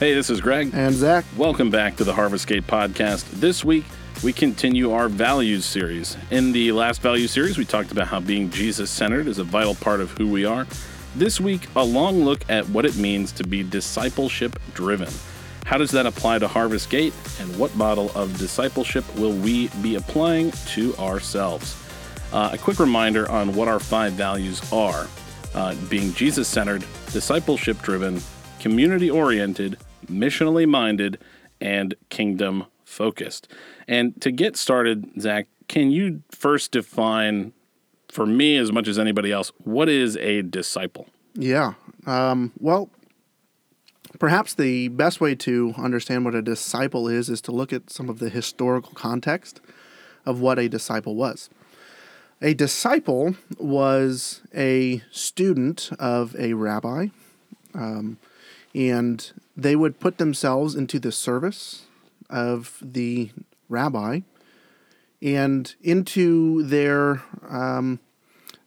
Hey, this is Greg. And Zack. Welcome back to the Harvest Gate podcast. This week, we continue our values series. In the last value series, we talked about how being Jesus centered is a vital part of who we are. This week, a long look at what it means to be discipleship driven. How does that apply to Harvest Gate, and what model of discipleship will we be applying to ourselves? Uh, a quick reminder on what our five values are uh, being Jesus centered, discipleship driven, community oriented, missionally minded, and kingdom focused. And to get started, Zack, can you first define, for me as much as anybody else, what is a disciple? Yeah. Um, well, perhaps the best way to understand what a disciple is is to look at some of the historical context of what a disciple was. A disciple was a student of a rabbi. Um, and they would put themselves into the service of the rabbi and into their um,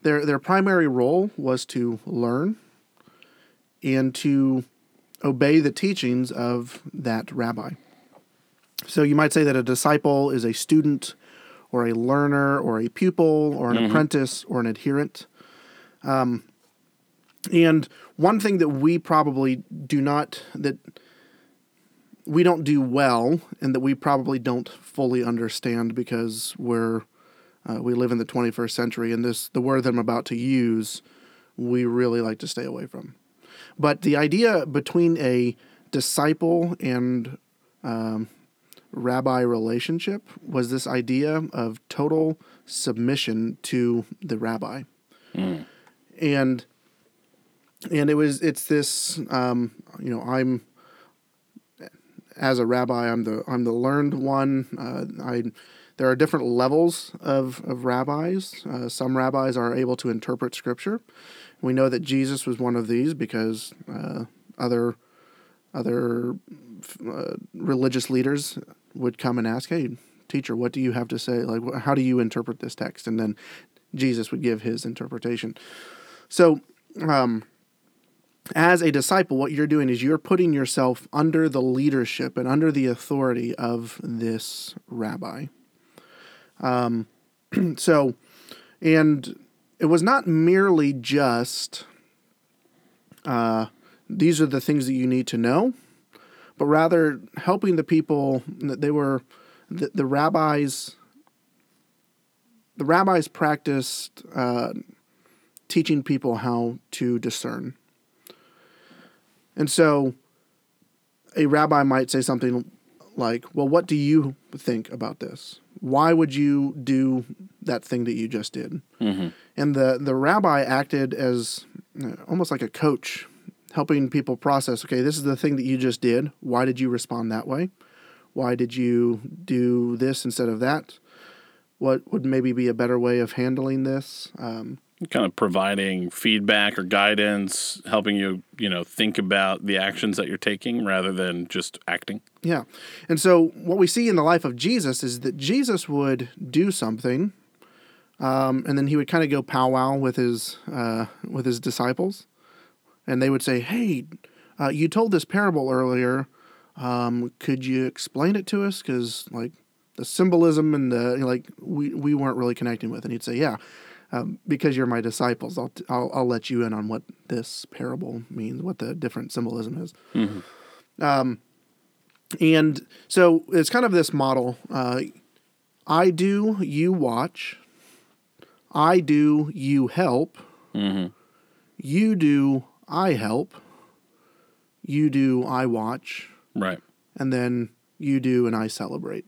their their primary role was to learn and to obey the teachings of that rabbi. So you might say that a disciple is a student or a learner or a pupil or an mm-hmm. apprentice or an adherent. Um, and one thing that we probably do not that we don't do well and that we probably don't fully understand because we're uh, we live in the 21st century and this the word that I'm about to use we really like to stay away from. But the idea between a disciple and um, rabbi relationship was this idea of total submission to the rabbi. Mm. And and it was it's this um, you know I'm as a rabbi I'm the I'm the learned one. Uh, I there are different levels of of rabbis. Uh, some rabbis are able to interpret scripture. We know that Jesus was one of these because uh, other other uh, religious leaders would come and ask hey teacher what do you have to say? Like how do you interpret this text? And then Jesus would give his interpretation. So um, as a disciple, what you're doing is you're putting yourself under the leadership and under the authority of this rabbi. Um, so, and it was not merely just uh, these are the things that you need to know, but rather helping the people that they were the, the rabbis. The rabbis practiced uh, teaching people how to discern and so a rabbi might say something like, Well, what do you think about this? Why would you do that thing that you just did? Mm-hmm. And the, the rabbi acted as almost like a coach, helping people process okay, this is the thing that you just did. Why did you respond that way? Why did you do this instead of that? What would maybe be a better way of handling this? Um, kind of providing feedback or guidance, helping you, you know, think about the actions that you're taking rather than just acting. Yeah. And so what we see in the life of Jesus is that Jesus would do something um, and then he would kind of go powwow with his uh, with his disciples, and they would say, "Hey, uh, you told this parable earlier. Um, could you explain it to us? Because like the symbolism and the like, we we weren't really connecting with." And he'd say, "Yeah, um, because you're my disciples, I'll, I'll, I'll let you in on what this parable means, what the different symbolism is. Mm-hmm. Um, and so it's kind of this model. Uh, I do, you watch. I do, you help. Mm-hmm. You do, I help. You do, I watch. Right. And then you do, and I celebrate.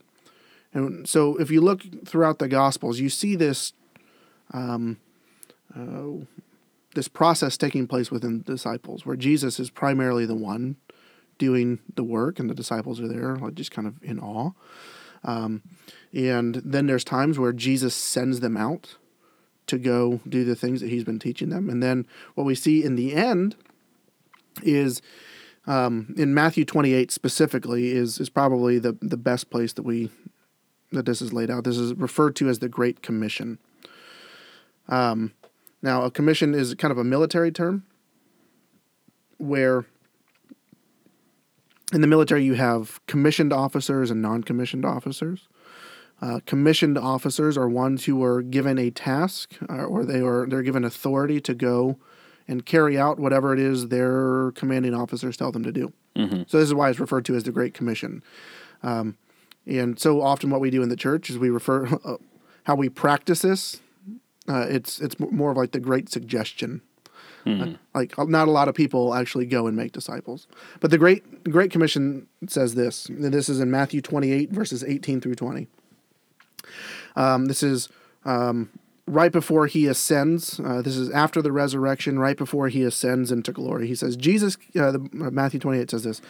And so if you look throughout the Gospels, you see this um, uh, this process taking place within the disciples, where Jesus is primarily the one doing the work, and the disciples are there, like just kind of in awe. Um, and then there's times where Jesus sends them out to go do the things that he's been teaching them. And then what we see in the end is um, in Matthew 28 specifically is is probably the the best place that we that this is laid out. This is referred to as the Great Commission. Um, now, a commission is kind of a military term where in the military, you have commissioned officers and non commissioned officers. Uh, commissioned officers are ones who are given a task uh, or they are they're given authority to go and carry out whatever it is their commanding officers tell them to do. Mm-hmm. So this is why it's referred to as the Great Commission. Um, and so often, what we do in the church is we refer uh, how we practice this. Uh, it's it's more of like the Great Suggestion. Mm-hmm. Like not a lot of people actually go and make disciples, but the Great Great Commission says this. And this is in Matthew twenty eight verses eighteen through twenty. Um, this is um, right before he ascends. Uh, this is after the resurrection, right before he ascends into glory. He says, Jesus, uh, the, uh, Matthew 28 says this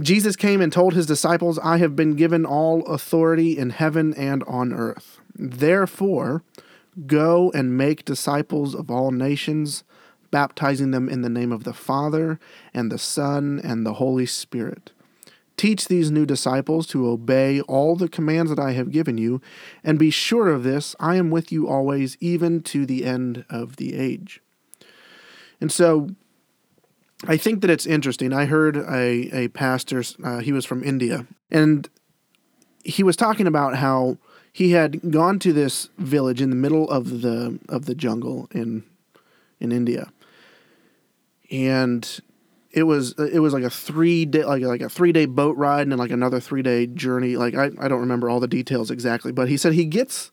Jesus came and told his disciples, I have been given all authority in heaven and on earth. Therefore, go and make disciples of all nations, baptizing them in the name of the Father, and the Son, and the Holy Spirit Teach these new disciples to obey all the commands that I have given you, and be sure of this I am with you always, even to the end of the age. And so I think that it's interesting. I heard a, a pastor, uh, he was from India, and he was talking about how he had gone to this village in the middle of the of the jungle in in India. And it was it was like a three day like like a three day boat ride and then like another three day journey. Like I, I don't remember all the details exactly, but he said he gets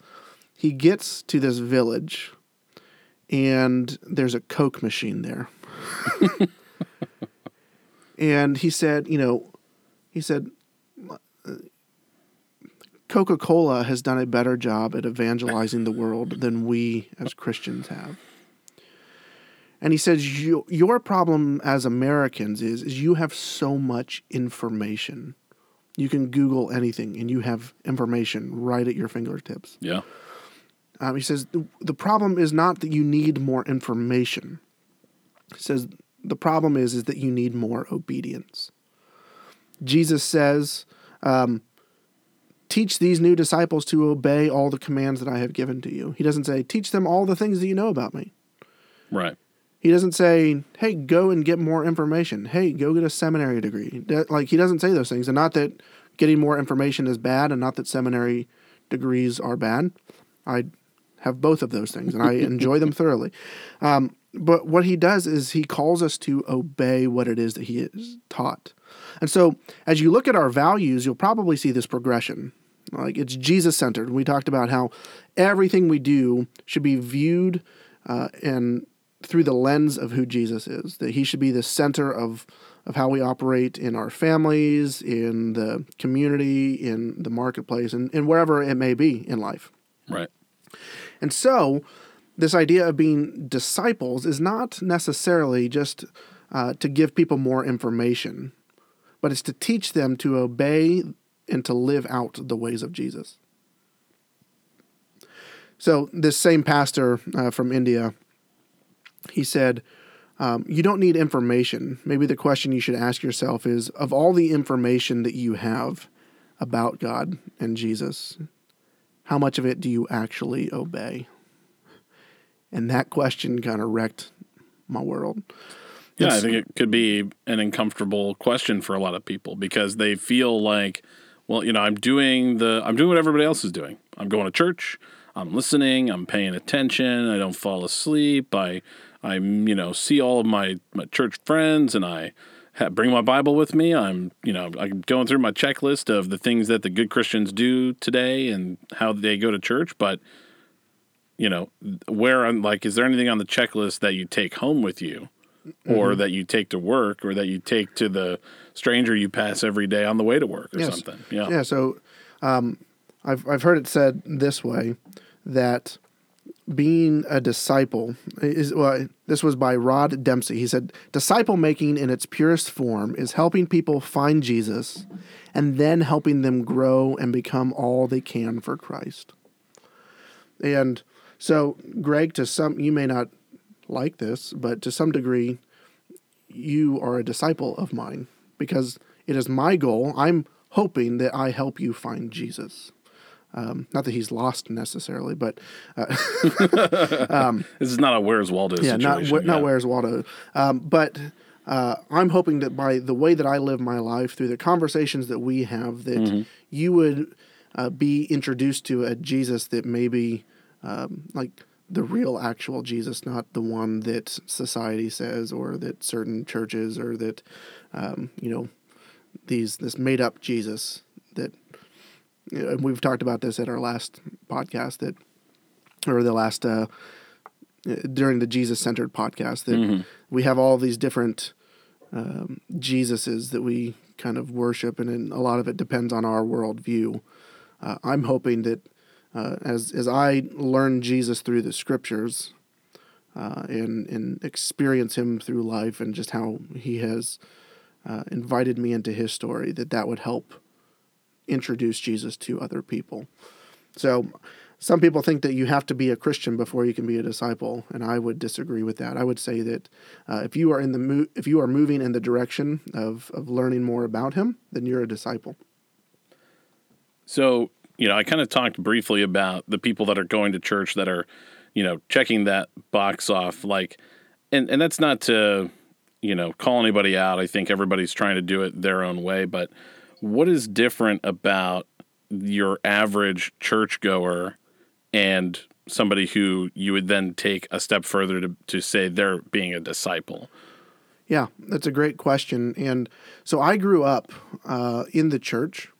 he gets to this village and there's a Coke machine there. and he said, you know, he said Coca Cola has done a better job at evangelizing the world than we as Christians have. And he says, Your problem as Americans is, is you have so much information. You can Google anything and you have information right at your fingertips. Yeah. Um, he says, The problem is not that you need more information. He says, The problem is, is that you need more obedience. Jesus says, um, Teach these new disciples to obey all the commands that I have given to you. He doesn't say, Teach them all the things that you know about me. Right. He doesn't say, "Hey, go and get more information." Hey, go get a seminary degree. Like he doesn't say those things, and not that getting more information is bad, and not that seminary degrees are bad. I have both of those things, and I enjoy them thoroughly. Um, but what he does is he calls us to obey what it is that he is taught. And so, as you look at our values, you'll probably see this progression. Like it's Jesus centered. We talked about how everything we do should be viewed uh, and through the lens of who Jesus is, that he should be the center of, of how we operate in our families, in the community, in the marketplace, and, and wherever it may be in life. Right. And so, this idea of being disciples is not necessarily just uh, to give people more information, but it's to teach them to obey and to live out the ways of Jesus. So, this same pastor uh, from India he said, um, You don't need information. Maybe the question you should ask yourself is of all the information that you have about God and Jesus, how much of it do you actually obey? And that question kind of wrecked my world. Yeah, I think it could be an uncomfortable question for a lot of people because they feel like, well, you know, I'm doing the I'm doing what everybody else is doing. I'm going to church, I'm listening, I'm paying attention, I don't fall asleep, I I you know see all of my my church friends and I bring my Bible with me. I'm you know I'm going through my checklist of the things that the good Christians do today and how they go to church, but you know where I'm like is there anything on the checklist that you take home with you or mm-hmm. that you take to work or that you take to the stranger you pass every day on the way to work or yes. something. Yeah. Yeah, so um, I've I've heard it said this way that being a disciple is well, this was by Rod Dempsey. He said, Disciple making in its purest form is helping people find Jesus and then helping them grow and become all they can for Christ. And so, Greg, to some, you may not like this, but to some degree, you are a disciple of mine because it is my goal. I'm hoping that I help you find Jesus. Um, not that he's lost necessarily, but uh, um, this is not a Where's Waldo yeah, situation. Not, not Where's Waldo. Um, but uh, I'm hoping that by the way that I live my life, through the conversations that we have, that you would uh, be introduced to a Jesus that maybe um, like the real actual Jesus, not the one that society says or that certain churches or that um, you know these this made up Jesus that you know, and we've talked about this at our last podcast that or the last uh, during the Jesus centered podcast that we have all these different um, Jesuses that we kind of worship, and a lot of it depends on our worldview. Uh, I'm hoping that uh, as as I learn Jesus through the scriptures uh, and and experience Him through life, and just how He has uh, invited me into His story, that that would help introduce Jesus to other people. So some people think that you have to be a Christian before you can be a disciple, and I would disagree with that. I would say that uh, if you are in the mo- if you are moving in the direction of of learning more about Him, then you're a disciple. So, you know, I kind of talked briefly about the people that are going to church that are, you know, checking that box off. Like, and, and that's not to, you know, call anybody out. I think everybody's trying to do it their own way. But what is different about your average churchgoer and somebody who you would then take a step further to, to say they're being a disciple? Yeah, that's a great question. And so I grew up uh, in the church.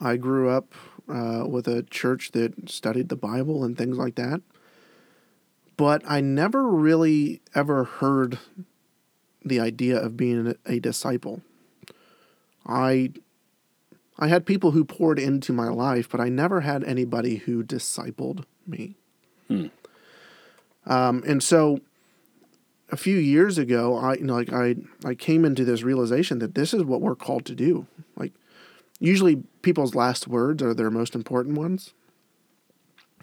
I grew up uh, with a church that studied the Bible and things like that. But I never really ever heard the idea of being a, disciple. I I had people who poured into my life, but I never had anybody who discipled me. Um, and so a few years ago, I you know like I I came into this realization that this is what we're called to do. Like usually people's last words are their most important ones.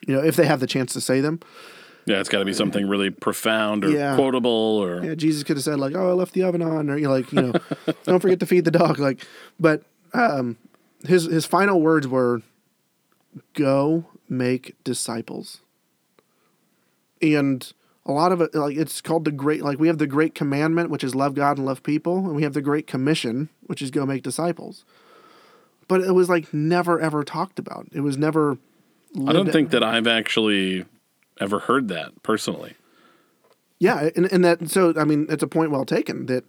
You know, if they have the chance to say them. Yeah, it's got to be something really profound or Yeah. quotable or Yeah, Jesus could have said like, "Oh, I left the oven on," or you know, like, you know, "Don't forget to feed the dog." Like, but um, his his final words were, "Go make disciples." And a lot of it, like, it's called the great. Like, we have the great commandment, which is love God and love people, and we have the great commission, which is go make disciples. But it was like never ever talked about. It was never. I don't think that I've actually ever heard that personally. Yeah, and, and that so I mean it's a point well taken that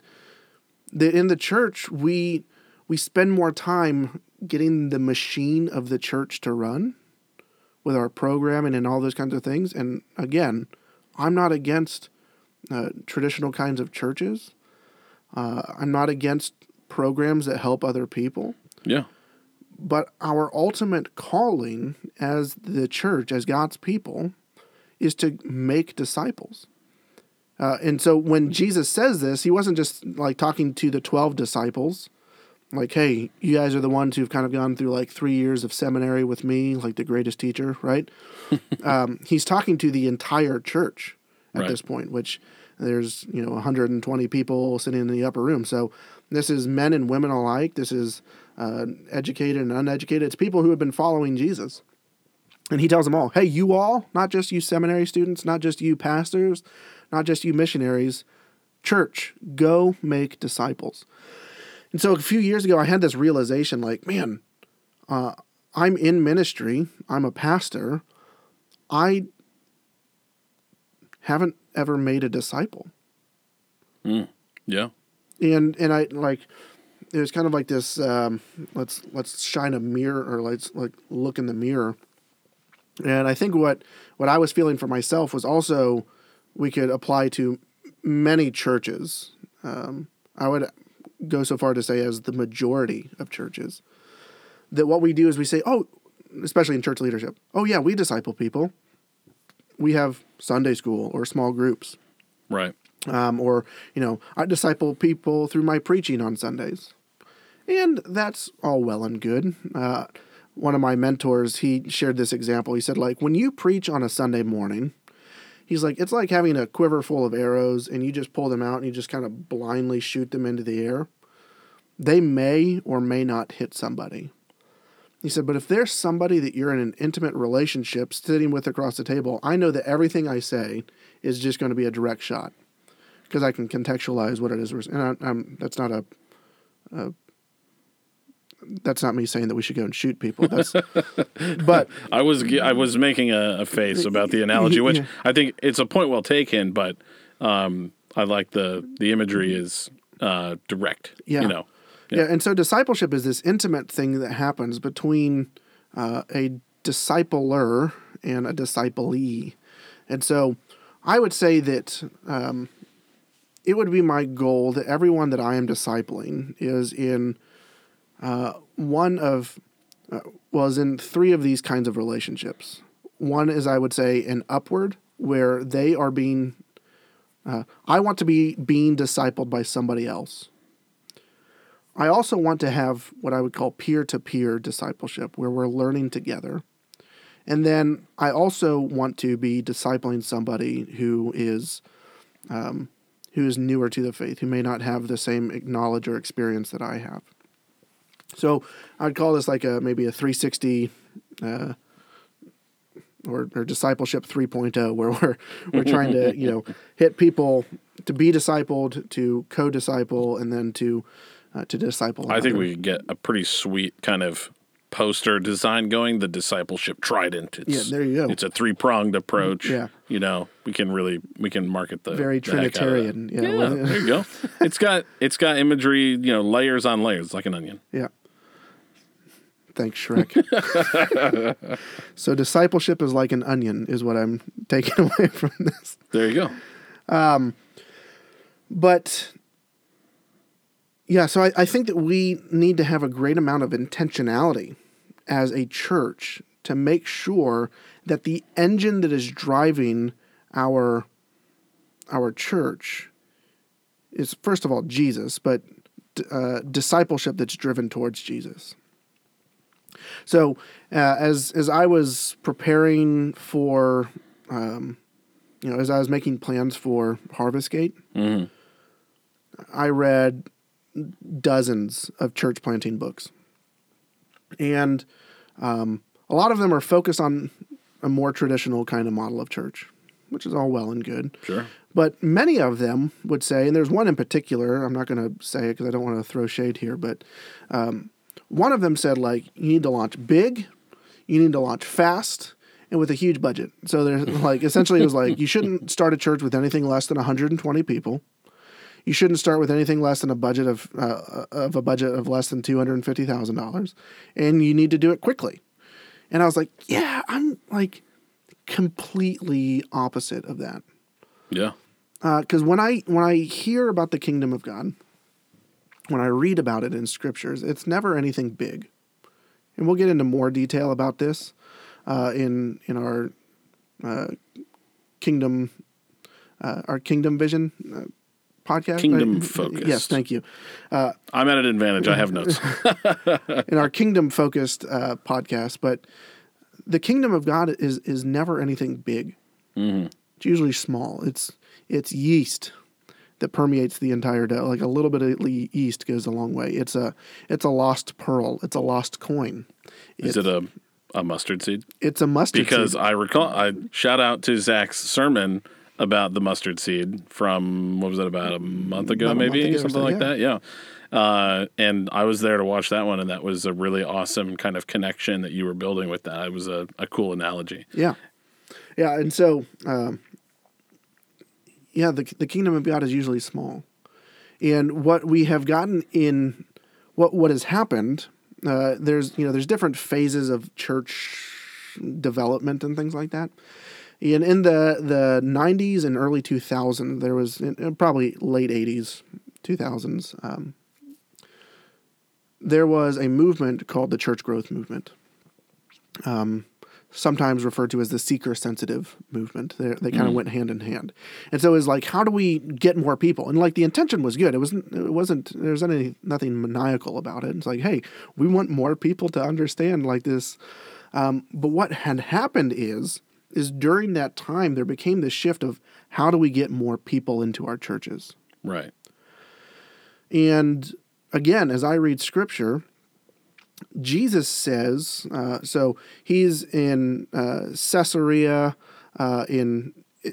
that in the church we we spend more time getting the machine of the church to run with our programming and all those kinds of things. And again, I'm not against uh, traditional kinds of churches. Uh, I'm not against programs that help other people. Yeah. But our ultimate calling as the church, as God's people, is to make disciples. Uh, and so when Jesus says this, he wasn't just like talking to the 12 disciples, like, hey, you guys are the ones who've kind of gone through like three years of seminary with me, like the greatest teacher, right? um, he's talking to the entire church at Right. this point, which there's, you know, 120 people sitting in the upper room. So this is men and women alike. This is uh, educated and uneducated. It's people who have been following Jesus. And he tells them all, hey, you all, not just you seminary students, not just you pastors, not just you missionaries, church, go make disciples. And so a few years ago, I had this realization like, man, uh, I'm in ministry, I'm a pastor, I haven't ever made a disciple. Yeah. and and I like it was kind of like this um, let's let's shine a mirror or let's like look in the mirror. And I think what what I was feeling for myself was also we could apply to many churches. Um, I would go so far to say as the majority of churches that what we do is we say oh especially in church leadership oh yeah we disciple people. We have Sunday school or small groups. Right. um, or you know i disciple people through my preaching on sundays and that's all well and good. Uh, one of my mentors he shared this example. He said like when you preach on a sunday morning he's like it's like having a quiver full of arrows and you just pull them out and you just kind of blindly shoot them into the air. They may or may not hit somebody. He said, but if there's somebody that you're in an intimate relationship sitting with across the table, I know that everything I say is just going to be a direct shot because I can contextualize what it is. And I, that's not a, a, that's not me saying that we should go and shoot people. That's, but I was I was making a, a face about the analogy, which Yeah. I think it's a point well taken, but um, I like the the imagery is uh, direct. Yeah. you know, Yeah. and so discipleship is this intimate thing that happens between uh, a discipler and a disciplee. And so I would say that um, it would be my goal that everyone that I am discipling is in uh, one of, uh, in three of these kinds of relationships. One is, I would say, an upward, where they are being, uh, I want to be being discipled by somebody else. I also want to have what I would call peer to peer discipleship, where we're learning together. And then I also want to be discipling somebody who is um, who is newer to the faith, who may not have the same knowledge or experience that I have. So I'd call this like a maybe a 360 uh, or, or discipleship 3.0, where we're we're trying to you know hit people to be discipled, to co-disciple, and then to uh, to disciple. I think we could get a pretty sweet kind of poster design going. The discipleship trident. It's, Yeah, there you go. It's a three pronged approach. Yeah. you know, we can really we can market the very the heck out of that. Trinitarian. Yeah, Yeah, well, there you go. It's got it's got imagery, you know, layers on layers, like an onion. yeah. Thanks, Shrek. so discipleship is like an onion, is what I'm taking away from this. There you go. Um, But yeah, so I, I think that we need to have a great amount of intentionality as a church to make sure that the engine that is driving our our church is first of all Jesus, but uh, discipleship that's driven towards Jesus. So, uh, as as I was preparing for, um, you know, as I was making plans for Harvest Gate, I read dozens of church planting books, and um, a lot of them are focused on a more traditional kind of model of church, which is all well and good. Sure. But many of them would say, and there's one in particular, I'm not going to say it because I don't want to throw shade here, but um, one of them said, like, you need to launch big, you need to launch fast, and with a huge budget. So there's like, essentially, it was like, you shouldn't start a church with anything less than 120 people. You shouldn't start with anything less than a budget of uh, of a budget of less than two hundred and fifty thousand dollars, and you need to do it quickly. And I was like, yeah, I'm like completely opposite of that Yeah. because when I when I hear about the kingdom of God, when I read about it in scriptures, it's never anything big, and we'll get into more detail about this uh, in in our uh, kingdom uh, our kingdom vision uh, podcast. Kingdom Uh, focused. Yes, thank you. I'm at an advantage. I have notes. in our kingdom focused uh, podcast, but the kingdom of God is is never anything big. It's usually small. It's it's yeast that permeates the entire dough. Like a little bit of le- yeast goes a long way. It's a it's a lost pearl. It's a lost coin. Is it a a mustard seed? It's a mustard seed. Because seed. I recall, I shout out to Zack's sermon about the mustard seed from what was it about a month ago, About a month maybe ago something so, like yeah. that. Yeah. Uh, and I was there to watch that one, and that was a really awesome kind of connection that you were building with that. It was a, a cool analogy. Yeah, yeah, and so um, yeah, the the kingdom of God is usually small, and what we have gotten in what what has happened. Uh, there's you know there's different phases of church development and things like that. And in the the 90s and early 2000s, there was probably late 80s, 2000s. Um, there was a movement called the church growth movement sometimes referred to as the seeker sensitive movement. They, they kind of went hand in hand. And so it was like, how do we get more people? And like the intention was good. It wasn't, it wasn't, There's was any, nothing maniacal about it. It's like, hey, we want more people to understand like this. Um, but what had happened is, is during that time, there became this shift of how do we get more people into our churches? Right. And again, as I read scripture, Jesus says, uh, so he's in uh, Caesarea uh, in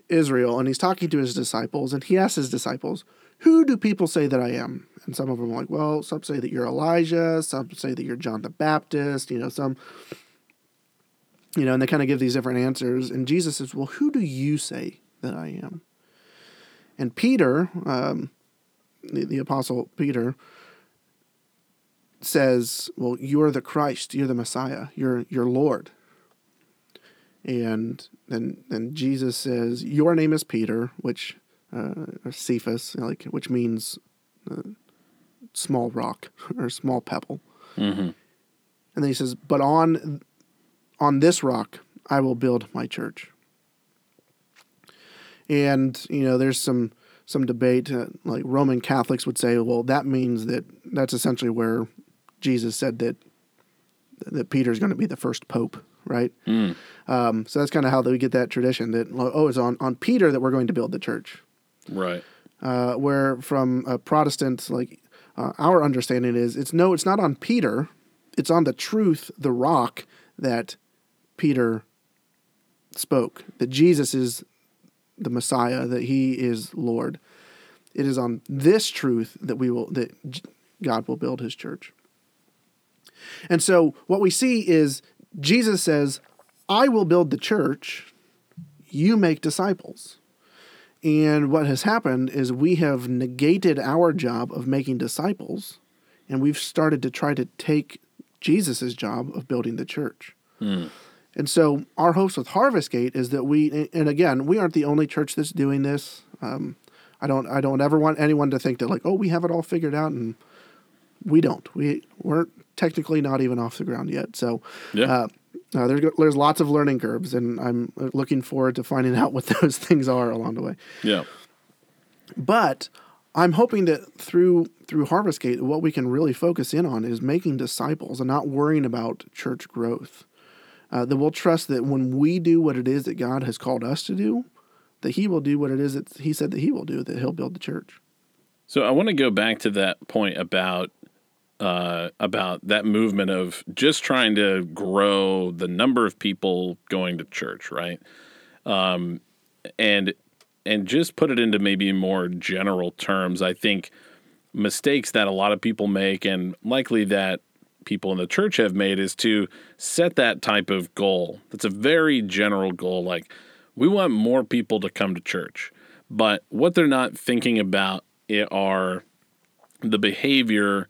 Israel, and he's talking to his disciples, and he asks his disciples, "Who do people say that I am?" And some of them are like, "Well, some say that you're Elijah, some say that you're John the Baptist, you know, some." You know, and they kind of give these different answers. And Jesus says, Well, who do you say that I am? And Peter, um, the, the apostle Peter, says, "Well, you're the Christ, you're the Messiah, you're your Lord." And then then Jesus says, "Your name is Peter," which uh, or Cephas, like which means uh, small rock or small pebble. Mm-hmm. And then he says, "But on on this rock I will build my church." And you know, there's some some debate. Uh, like Roman Catholics would say, well, that means that that's essentially where Jesus said that that Peter's going to be the first pope, right? Mm. Um, so that's kind of how we get that tradition that oh, it's on on Peter that we're going to build the church. Right. Uh, where from a Protestant, like uh, our understanding is, it's no, it's not on Peter, it's on the truth, the rock that Peter spoke. That Jesus is the Messiah, that He is Lord. It is on this truth that we will that God will build His church. And so what we see is Jesus says, "I will build the church. You make disciples." And what has happened is we have negated our job of making disciples, and we've started to try to take Jesus' job of building the church. Hmm. And so our hopes with Harvest Gate is that we, and again, we aren't the only church that's doing this. Um, I don't, I don't ever want anyone to think that like, oh, we have it all figured out, and we don't. We we're technically not even off the ground yet. So, Yeah. uh, uh, there's there's lots of learning curves, and I'm looking forward to finding out what those things are along the way. Yeah. But I'm hoping that through through Harvest Gate, what we can really focus in on is making disciples and not worrying about church growth. Uh, that we'll trust that when we do what it is that God has called us to do, that He will do what it is that He said that He will do. That He'll build the church. So I want to go back to that point about uh, about that movement of just trying to grow the number of people going to church, right? Um, and and just put it into maybe more general terms. I think mistakes that a lot of people make, and likely that people in the church have made, is to set that type of goal. That's a very general goal, like we want more people to come to church, but what they're not thinking about are the behavior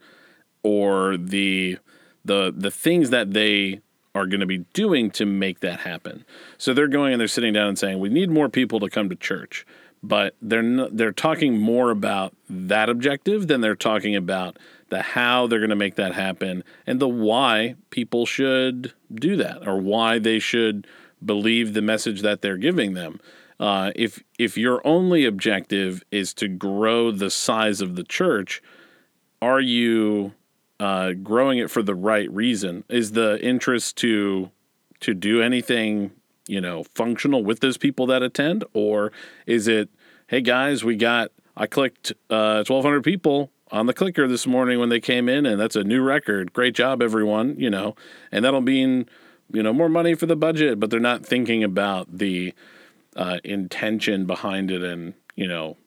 or the the the things that they are going to be doing to make that happen. So they're going and they're sitting down and saying, "We need more people to come to church." But they're they're talking more about that objective than they're talking about the how they're going to make that happen and the why people should do that or why they should believe the message that they're giving them. Uh, if if your only objective is to grow the size of the church, are you uh, growing it for the right reason? Is the interest to to do anything you know functional with those people that attend, or is it, hey guys, we got I clicked uh, twelve hundred people on the clicker this morning when they came in, and that's a new record. Great job, everyone. You know, and that'll mean you know more money for the budget, but they're not thinking about the uh, intention behind it, and you know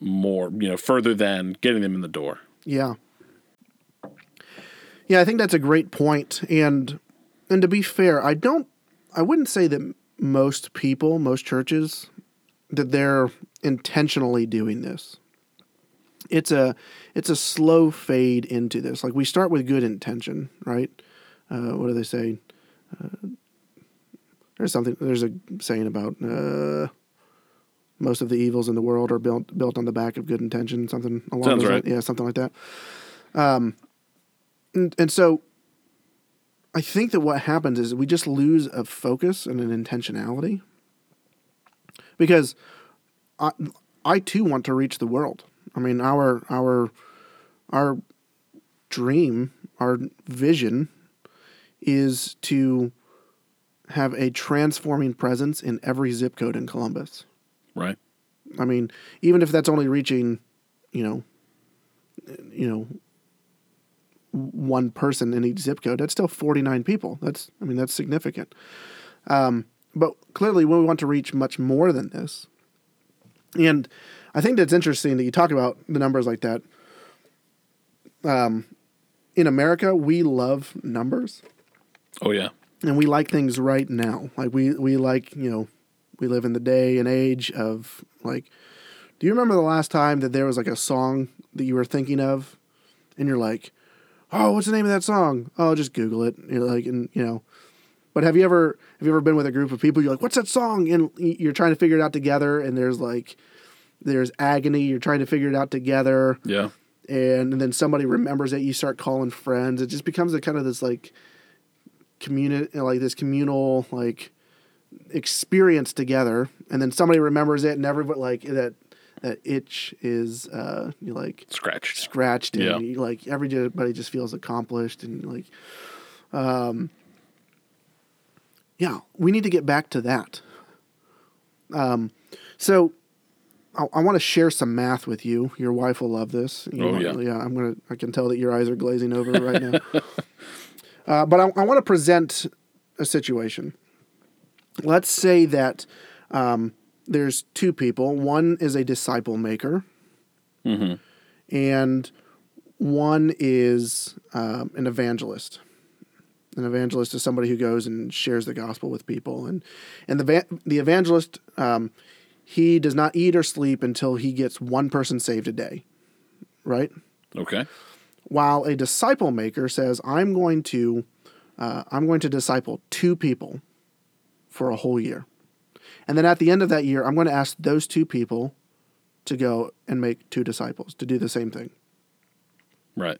more you know further than getting them in the door. Yeah. Yeah, I think that's a great point. And and to be fair, I don't I wouldn't say that most people, most churches that they're intentionally doing this. It's a it's a slow fade into this. Like we start with good intention, right? Uh, what do they say? Uh, there's something. There's a saying about uh, most of the evils in the world are built built on the back of good intention. Something along Sounds those right. lines. Yeah, something like that. Um, and, and so I think that what happens is we just lose a focus and an intentionality because I, I too want to reach the world. I mean, our our our dream, our vision is to have a transforming presence in every zip code in Columbus. Right. I mean, even if that's only reaching, you know, you know, one person in each zip code, that's still 49 people. That's, I mean, that's significant. Um, but clearly, we want to reach much more than this, And I think that's interesting that you talk about the numbers like that. Um, in America, we love numbers Oh yeah. and we like things right now. Like we we like you know we live in the day and age of like. Do you remember the last time that there was like a song that you were thinking of, and you're like, "Oh, what's the name of that song?" Oh, just Google it. You're like, and you know. But have you ever have you ever been with a group of people? You're like, "What's that song?" And you're trying to figure it out together, and there's like, there's agony. You're trying to figure it out together Yeah. and, and then somebody remembers it you start calling friends it just becomes a kind of this like community like this communal like experience together and then somebody remembers it and everybody like that that itch is uh you like Scratched. scratched and Yeah. you, like everybody just feels accomplished and like um yeah we need to get back to that um so I, I want to share some math with you. Your wife will love this. You Oh, know, yeah. yeah. I'm gonna. I can tell that your eyes are glazing over right now. uh, but I, I want to present a situation. Let's say that um, there's two people. One is a disciple maker, and one is um, an evangelist. An evangelist is somebody who goes and shares the gospel with people, and and the va- the evangelist um, he does not eat or sleep until he gets one person saved a day, right? Okay. While a disciple maker says, "I'm going to uh, I'm going to disciple two people for a whole year, and then at the end of that year, I'm going to ask those two people to go and make two disciples to do the same thing." Right.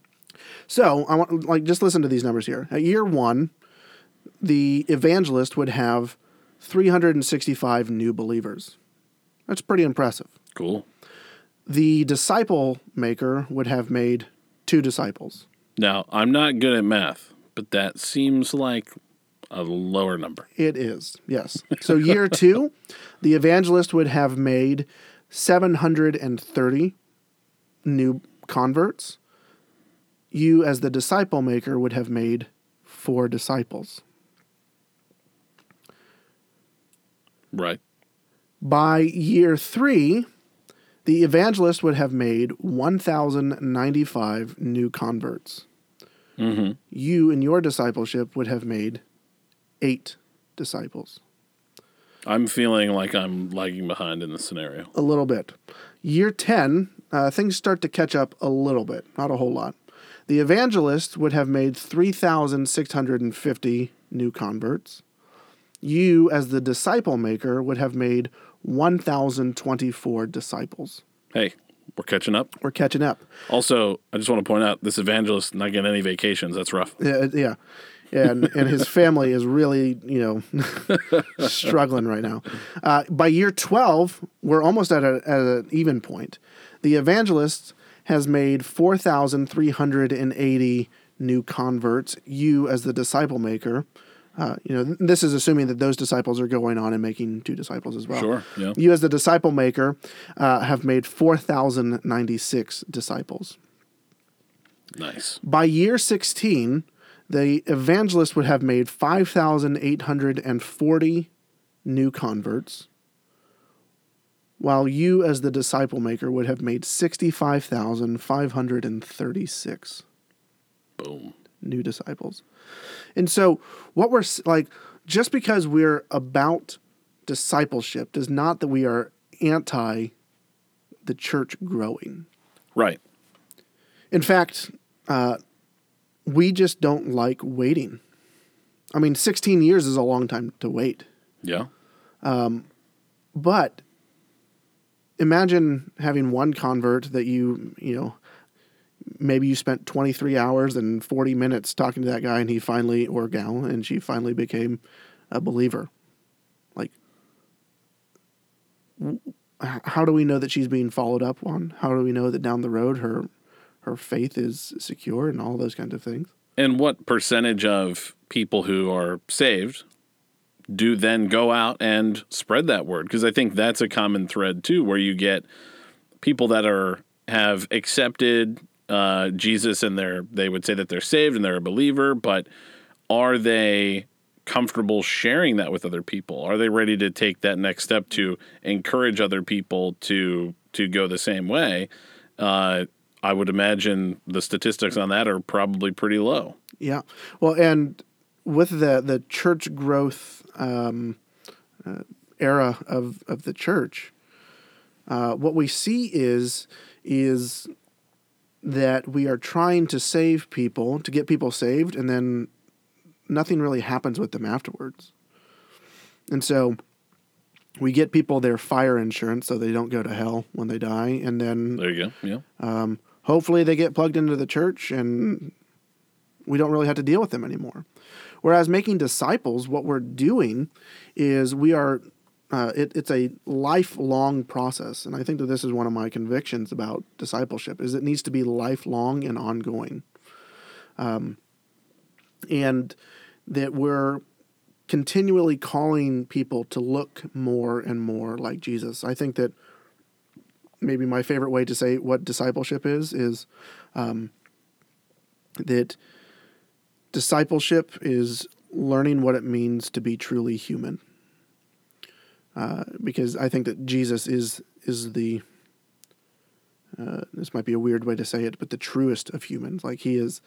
So I want like just listen to these numbers here. At year one, the evangelist would have 365 new believers. That's pretty impressive. Cool. The disciple maker would have made two disciples. Now I'm not good at math, but that seems like a lower number. It is, yes. So year two, the evangelist would have made 730 new converts. You, as the disciple maker, would have made four disciples. Right. By year three, the evangelist would have made 1,095 new converts. Mm-hmm. You, in your discipleship, would have made eight disciples. I'm feeling like I'm lagging behind in this scenario. A little bit. Year 10, uh, things start to catch up a little bit, not a whole lot. The evangelist would have made 3,650 new converts. You, as the disciple maker, would have made 1,024 disciples. Hey, we're catching up. We're catching up. Also, I just want to point out this evangelist not getting any vacations. That's rough. Yeah, yeah. And and his family is really, you know, struggling right now. Uh, by year twelve, we're almost at a at an even point. The evangelist has made four thousand three hundred and eighty new converts. You, as the disciple maker, uh, you know, this is assuming that those disciples are going on and making two disciples as well. Sure, yeah. You, as the disciple maker, uh, have made four thousand ninety six disciples. Nice. By year 16, the evangelist would have made 5,840 new converts, while you, as the disciple maker, would have made 65,536 Boom. new disciples. And so, what we're like, just because we're about discipleship does not that we are anti the church growing. Right. In fact, uh, we just don't like waiting. I mean, 16 years is a long time to wait. Yeah. Um, but imagine having one convert that you, you know, maybe you spent 23 hours and 40 minutes talking to that guy and he finally, or gal, and she finally became a believer. Like, how do we know that she's being followed up on? How do we know that down the road her her faith is secure and all those kinds of things? And what percentage of people who are saved do then go out and spread that word? Because I think that's a common thread too, where you get people that are have accepted uh, Jesus and they're they would say that they're saved and they're a believer, but are they comfortable sharing that with other people? Are they ready to take that next step to encourage other people to to go the same way? Uh, I would imagine the statistics on that are probably pretty low. Yeah. Well, and with the the church growth um, uh, era of of the church, uh, what we see is is that we are trying to save people to get people saved, and then nothing really happens with them afterwards. And so we get people their fire insurance so they don't go to hell when they die, and then There you go. Yeah. um, hopefully they get plugged into the church and we don't really have to deal with them anymore. Whereas making disciples, what we're doing is we are, uh, it, it's a lifelong process. And I think that this is one of my convictions about discipleship is it needs to be lifelong and ongoing. Um, and that we're continually calling people to look more and more like Jesus. I think that maybe my favorite way to say what discipleship is is um, that discipleship is learning what it means to be truly human. Uh, because I think that Jesus is is the uh, this might be a weird way to say it, but the truest of humans. Like he is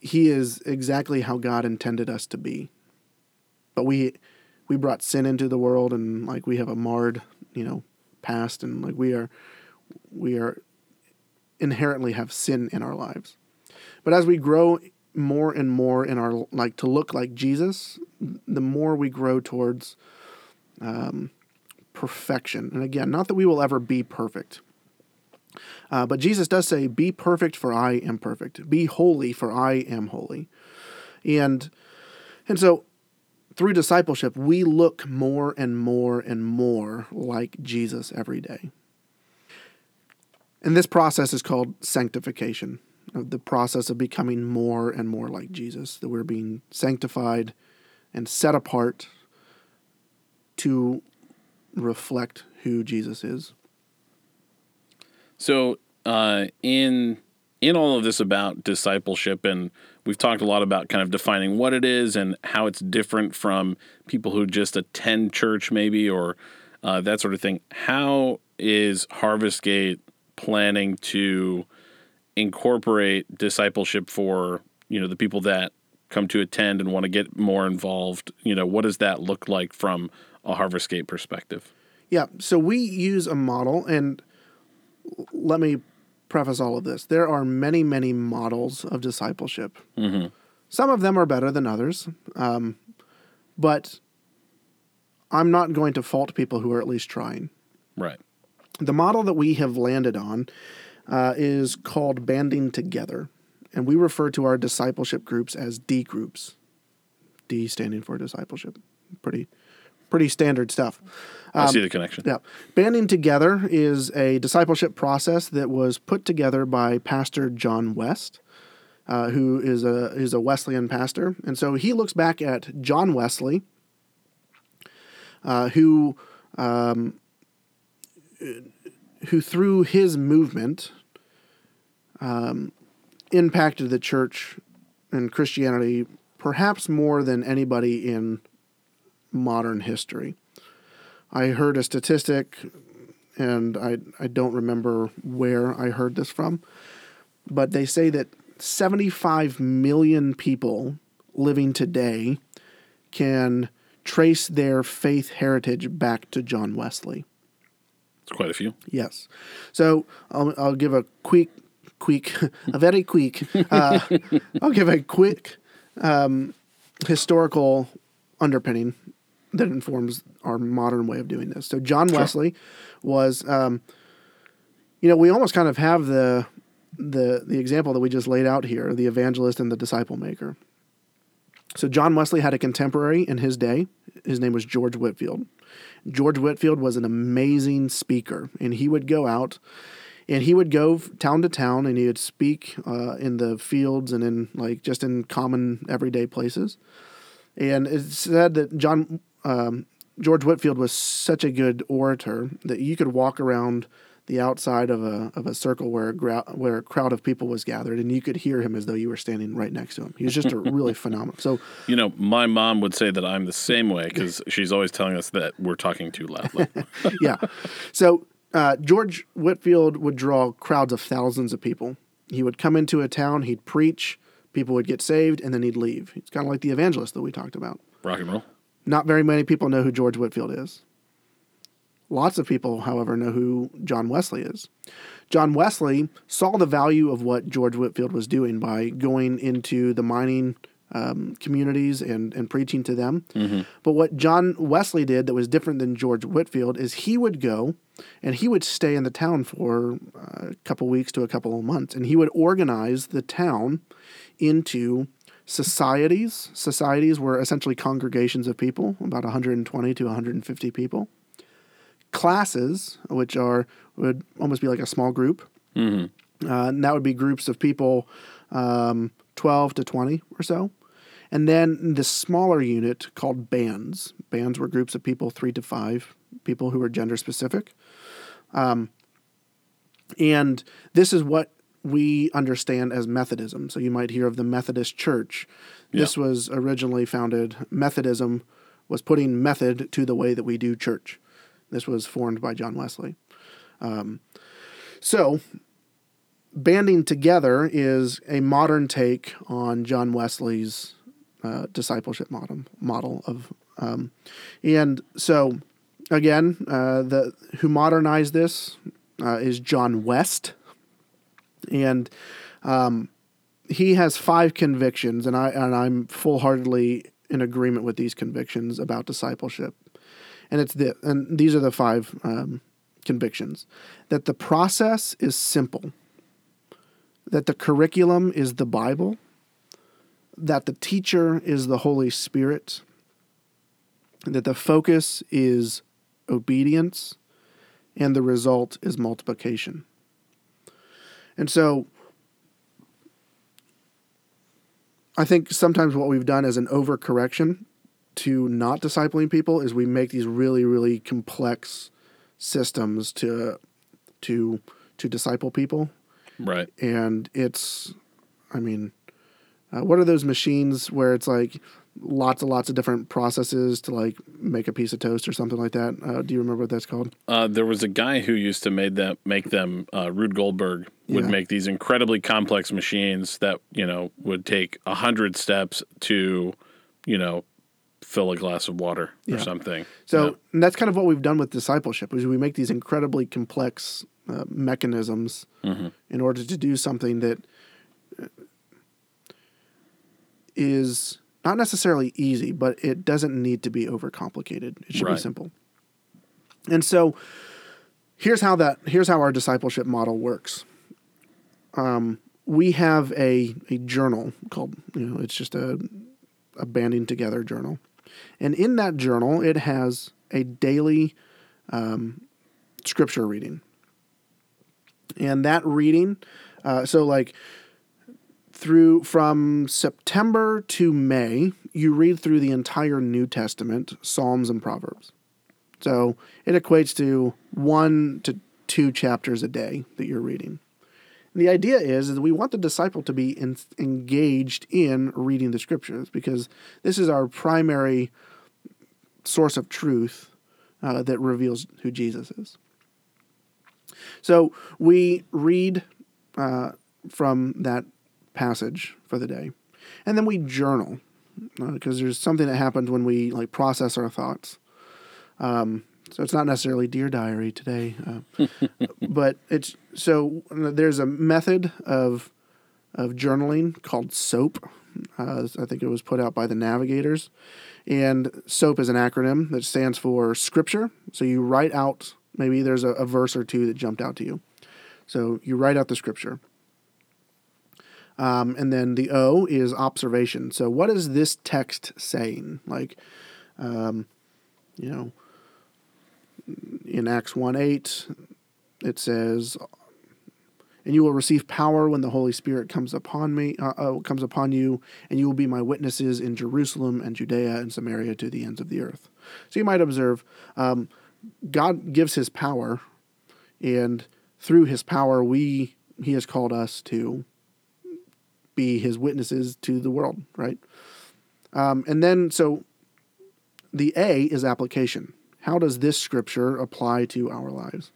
he is exactly how God intended us to be. But we we brought sin into the world and like we have a marred, you know, past and like we are we are inherently have sin in our lives. But as we grow more and more in our like to look like Jesus, the more we grow towards um, perfection. And again, not that we will ever be perfect. Uh, but Jesus does say, Be perfect, for I am perfect. Be holy, for I am holy. And and so through discipleship, we look more and more and more like Jesus every day. And this process is called sanctification, the process of becoming more and more like Jesus, that we're being sanctified and set apart to reflect who Jesus is. So, uh, in in all of this about discipleship, and we've talked a lot about kind of defining what it is and how it's different from people who just attend church, maybe or uh, that sort of thing. How is Harvest Gate planning to incorporate discipleship for you know the people that come to attend and want to get more involved? You know, what does that look like from a Harvest Gate perspective? Yeah, so we use a model, and let me preface all of this. There are many, many models of discipleship. Mm-hmm. Some of them are better than others, um, but I'm not going to fault people who are at least trying. Right. The model that we have landed on uh, is called banding together, and we refer to our discipleship groups as D groups. D standing for discipleship. Pretty, pretty standard stuff. I see the connection. Yeah. Banding Together is a discipleship process that was put together by Pastor John West, uh, who is a, is a Wesleyan pastor. And so he looks back at John Wesley, uh, who, um, who through his movement um, impacted the church and Christianity perhaps more than anybody in modern history. I heard a statistic, and I, I don't remember where I heard this from, but they say that 75 million people living today can trace their faith heritage back to John Wesley. It's quite a few. Yes. So I'll, I'll give a quick, quick, a very quick, uh, I'll give a quick um, historical underpinning that informs our modern way of doing this. So John Wesley was, um, you know, we almost kind of have the the the example that we just laid out here, the evangelist and the disciple maker. So John Wesley had a contemporary in his day. His name was George Whitefield. George Whitefield was an amazing speaker, and he would go out and he would go town to town and he would speak uh, in the fields and in like just in common everyday places. And it's said that John um, George Whitefield was such a good orator that you could walk around the outside of a of a circle where a grou- where a crowd of people was gathered, and you could hear him as though you were standing right next to him. He was just a really phenomenal. So You know, my mom would say that I'm the same way because she's always telling us that we're talking too loudly. yeah. So uh, George Whitefield would draw crowds of thousands of people. He would come into a town, he'd preach, people would get saved, and then he'd leave. It's kind of like the evangelist that we talked about. Rock and roll. Not very many people know who George Whitefield is. Lots of people, however, know who John Wesley is. John Wesley saw the value of what George Whitefield was doing by going into the mining um, communities and, and preaching to them. But what John Wesley did that was different than George Whitefield is he would go and he would stay in the town for uh, a couple weeks to a couple of months and he would organize the town into societies. Societies were essentially congregations of people, about 120 to 150 people. Classes, which are would almost be like a small group, uh, and that would be groups of people, um, 12 to 20 or so. And then the smaller unit called bands. Bands were groups of people, three to five people who were gender specific. Um, and this is what we understand as Methodism. So you might hear of the Methodist Church. This was originally founded, Methodism was putting method to the way that we do church. This was formed by John Wesley. Um, so, banding together is a modern take on John Wesley's uh, discipleship model model of, um, and so again, uh, the who modernized this uh, is John West, and um, he has five convictions, and I and I'm full heartedly in agreement with these convictions about discipleship, and it's the and these are the five um, convictions. That the process is simple, that the curriculum is the Bible, that the teacher is the Holy Spirit, that the focus is obedience, and the result is multiplication. And so I think sometimes what we've done as an overcorrection to not discipling people is we make these really, really complex systems to to to disciple people Right. and it's i mean uh, what are those machines where it's like lots and lots of different processes to like make a piece of toast or something like that uh, do you remember what that's called Uh, there was a guy who used to made them make them. Uh, Rube Goldberg would Yeah. make these incredibly complex machines that you know would take a hundred steps to, you know, fill a glass of water Yeah. or something. so Yeah. and that's kind of what we've done with discipleship is we make these incredibly complex uh, mechanisms Mm-hmm. in order to do something that uh, is not necessarily easy but it doesn't need to be overcomplicated. It should be simple. And so here's how that here's how our discipleship model works. Um, we have a, a journal called you know it's just a, a banding together journal. And in that journal it has a daily um, scripture reading. And that reading uh, so like through from september to may you read through the entire new testament psalms and proverbs so it equates to one to two chapters a day that you're reading and the idea is, is that we want the disciple to be in, engaged in reading the scriptures because this is our primary source of truth uh, that reveals who Jesus is. So we read uh, from that passage for the day, and then we journal because there's something that happens when we like process our thoughts. Um, so it's not necessarily dear diary today, uh, but it's so there's a method of of journaling called SOAP. Uh, I think it was put out by the Navigators, and SOAP is an acronym that stands for Scripture. So you write out maybe there's a, a verse or two that jumped out to you. So you write out the Scripture. Um, and then the O is observation. So what is this text saying? Like, um, you know, in Acts 1 8, it says, and you will receive power when the Holy Spirit comes upon me, uh, uh, comes upon you, and you will be my witnesses in Jerusalem and Judea and Samaria to the ends of the earth. So you might observe, um, God gives His power and through His power, we He has called us to be His witnesses to the world, right? Um, and then, so the A is application. How does this scripture apply to our lives?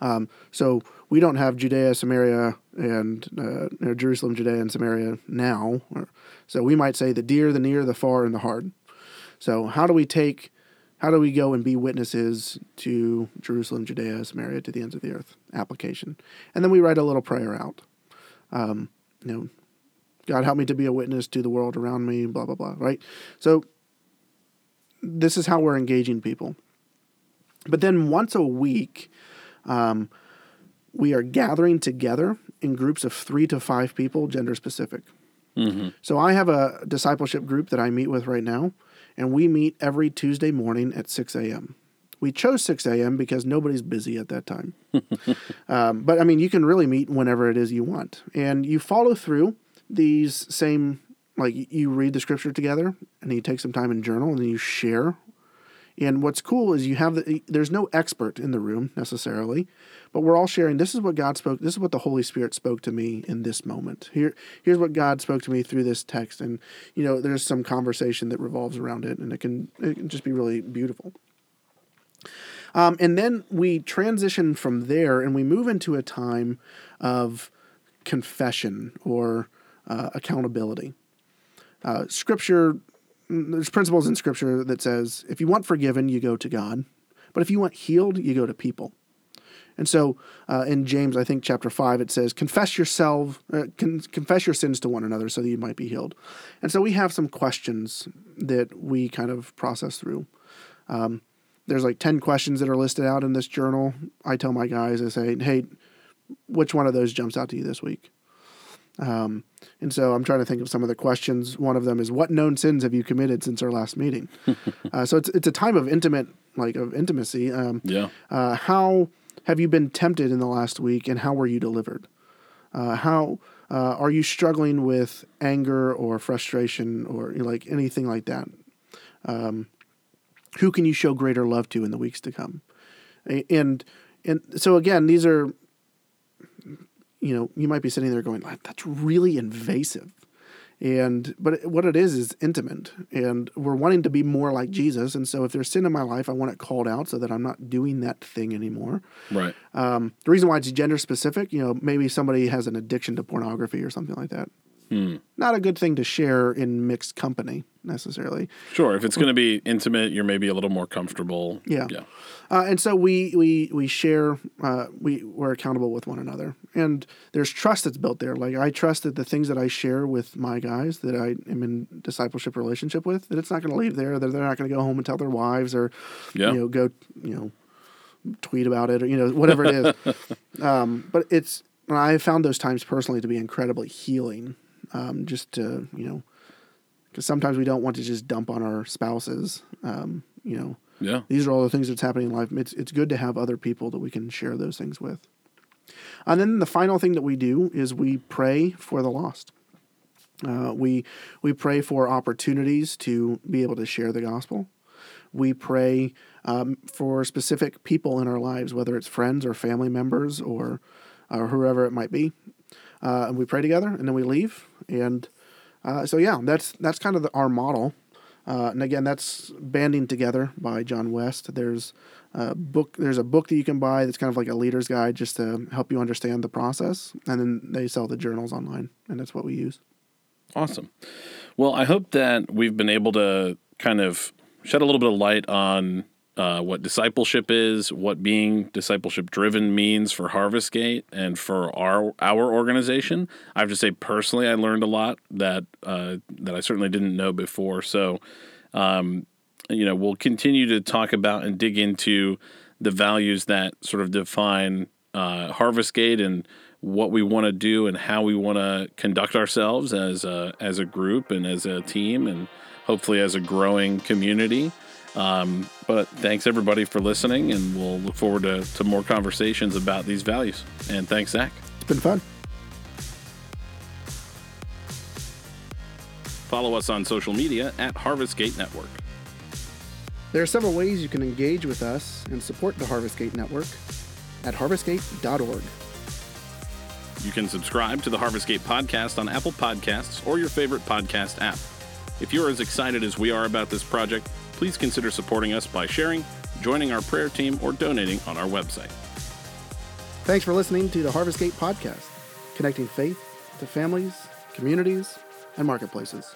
Um, so we don't have Judea, Samaria, and uh, Jerusalem, Judea, and Samaria now. So we might say the dear, the near, the far, and the hard. So how do we take, how do we go and be witnesses to Jerusalem, Judea, Samaria, to the ends of the earth? Application, and then we write a little prayer out. Um, you know, God help me to be a witness to the world around me. Blah blah blah. Right. So this is how we're engaging people. But then once a week, um, we are gathering together in groups of three to five people, gender specific. Mm-hmm. So I have a discipleship group that I meet with right now, and we meet every Tuesday morning at 6 a.m. We chose 6 a.m. because nobody's busy at that time. um, but I mean, you can really meet whenever it is you want. And you follow through these same like you read the scripture together and you take some time and journal and then you share and what's cool is you have the there's no expert in the room necessarily but we're all sharing this is what god spoke this is what the holy spirit spoke to me in this moment here here's what god spoke to me through this text and you know there's some conversation that revolves around it and it can it can just be really beautiful um, and then we transition from there and we move into a time of confession or uh, accountability uh, scripture, there's principles in Scripture that says if you want forgiven, you go to God, but if you want healed, you go to people. And so uh, in James, I think chapter five, it says, "Confess yourself, uh, con- confess your sins to one another, so that you might be healed." And so we have some questions that we kind of process through. Um, there's like ten questions that are listed out in this journal. I tell my guys, I say, "Hey, which one of those jumps out to you this week?" Um, and so I'm trying to think of some of the questions. One of them is, "What known sins have you committed since our last meeting?" uh, so it's it's a time of intimate, like of intimacy. Um, yeah. Uh, how have you been tempted in the last week, and how were you delivered? Uh, how uh, are you struggling with anger or frustration or you know, like anything like that? Um, who can you show greater love to in the weeks to come? And and so again, these are you know, you might be sitting there going, that's really invasive. And but what it is is intimate, and we're wanting to be more like Jesus. And so, if there's sin in my life, I want it called out so that I'm not doing that thing anymore. Right. Um, the reason why it's gender specific, you know, maybe somebody has an addiction to pornography or something like that. Hmm. Not a good thing to share in mixed company necessarily. Sure, if it's going to be intimate, you're maybe a little more comfortable. Yeah, yeah. Uh, and so we we we share. Uh, we we're accountable with one another, and there's trust that's built there. Like I trust that the things that I share with my guys that I am in discipleship relationship with, that it's not going to leave there. That they're not going to go home and tell their wives or, yeah. you know, go you know, tweet about it or you know whatever it is. um, but it's I found those times personally to be incredibly healing um, just to you know because sometimes we don't want to just dump on our spouses. Um, you know, yeah, these are all the things that's happening in life. It's it's good to have other people that we can share those things with. And then the final thing that we do is we pray for the lost. Uh, we we pray for opportunities to be able to share the gospel. We pray um, for specific people in our lives, whether it's friends or family members or or whoever it might be uh, and we pray together, and then we leave. And uh, so, yeah, that's that's kind of the, our model. Uh, and again, that's banding together by John West. There's a book. There's a book that you can buy that's kind of like a leader's guide, just to help you understand the process. And then they sell the journals online, and that's what we use. Awesome. Well, I hope that we've been able to kind of shed a little bit of light on uh, what discipleship is, what being discipleship driven means for Harvest Gate and for our our organization. I have to say personally, I learned a lot that uh, that I certainly didn't know before. So, um, you know, we'll continue to talk about and dig into the values that sort of define uh, Harvest Gate and what we want to do and how we want to conduct ourselves as a as a group and as a team and hopefully as a growing community. Um, but thanks everybody for listening, and we'll look forward to, to more conversations about these values. And thanks, Zack. It's been fun. Follow us on social media at Harvestgate Network. There are several ways you can engage with us and support the Harvestgate Network. at harvestgate.org. You can subscribe to the Harvestgate podcast on Apple Podcasts or your favorite podcast app. If you're as excited as we are about this project, please consider supporting us by sharing, joining our prayer team, or donating on our website. Thanks for listening to the Harvestgate podcast, connecting faith to families, communities, and marketplaces.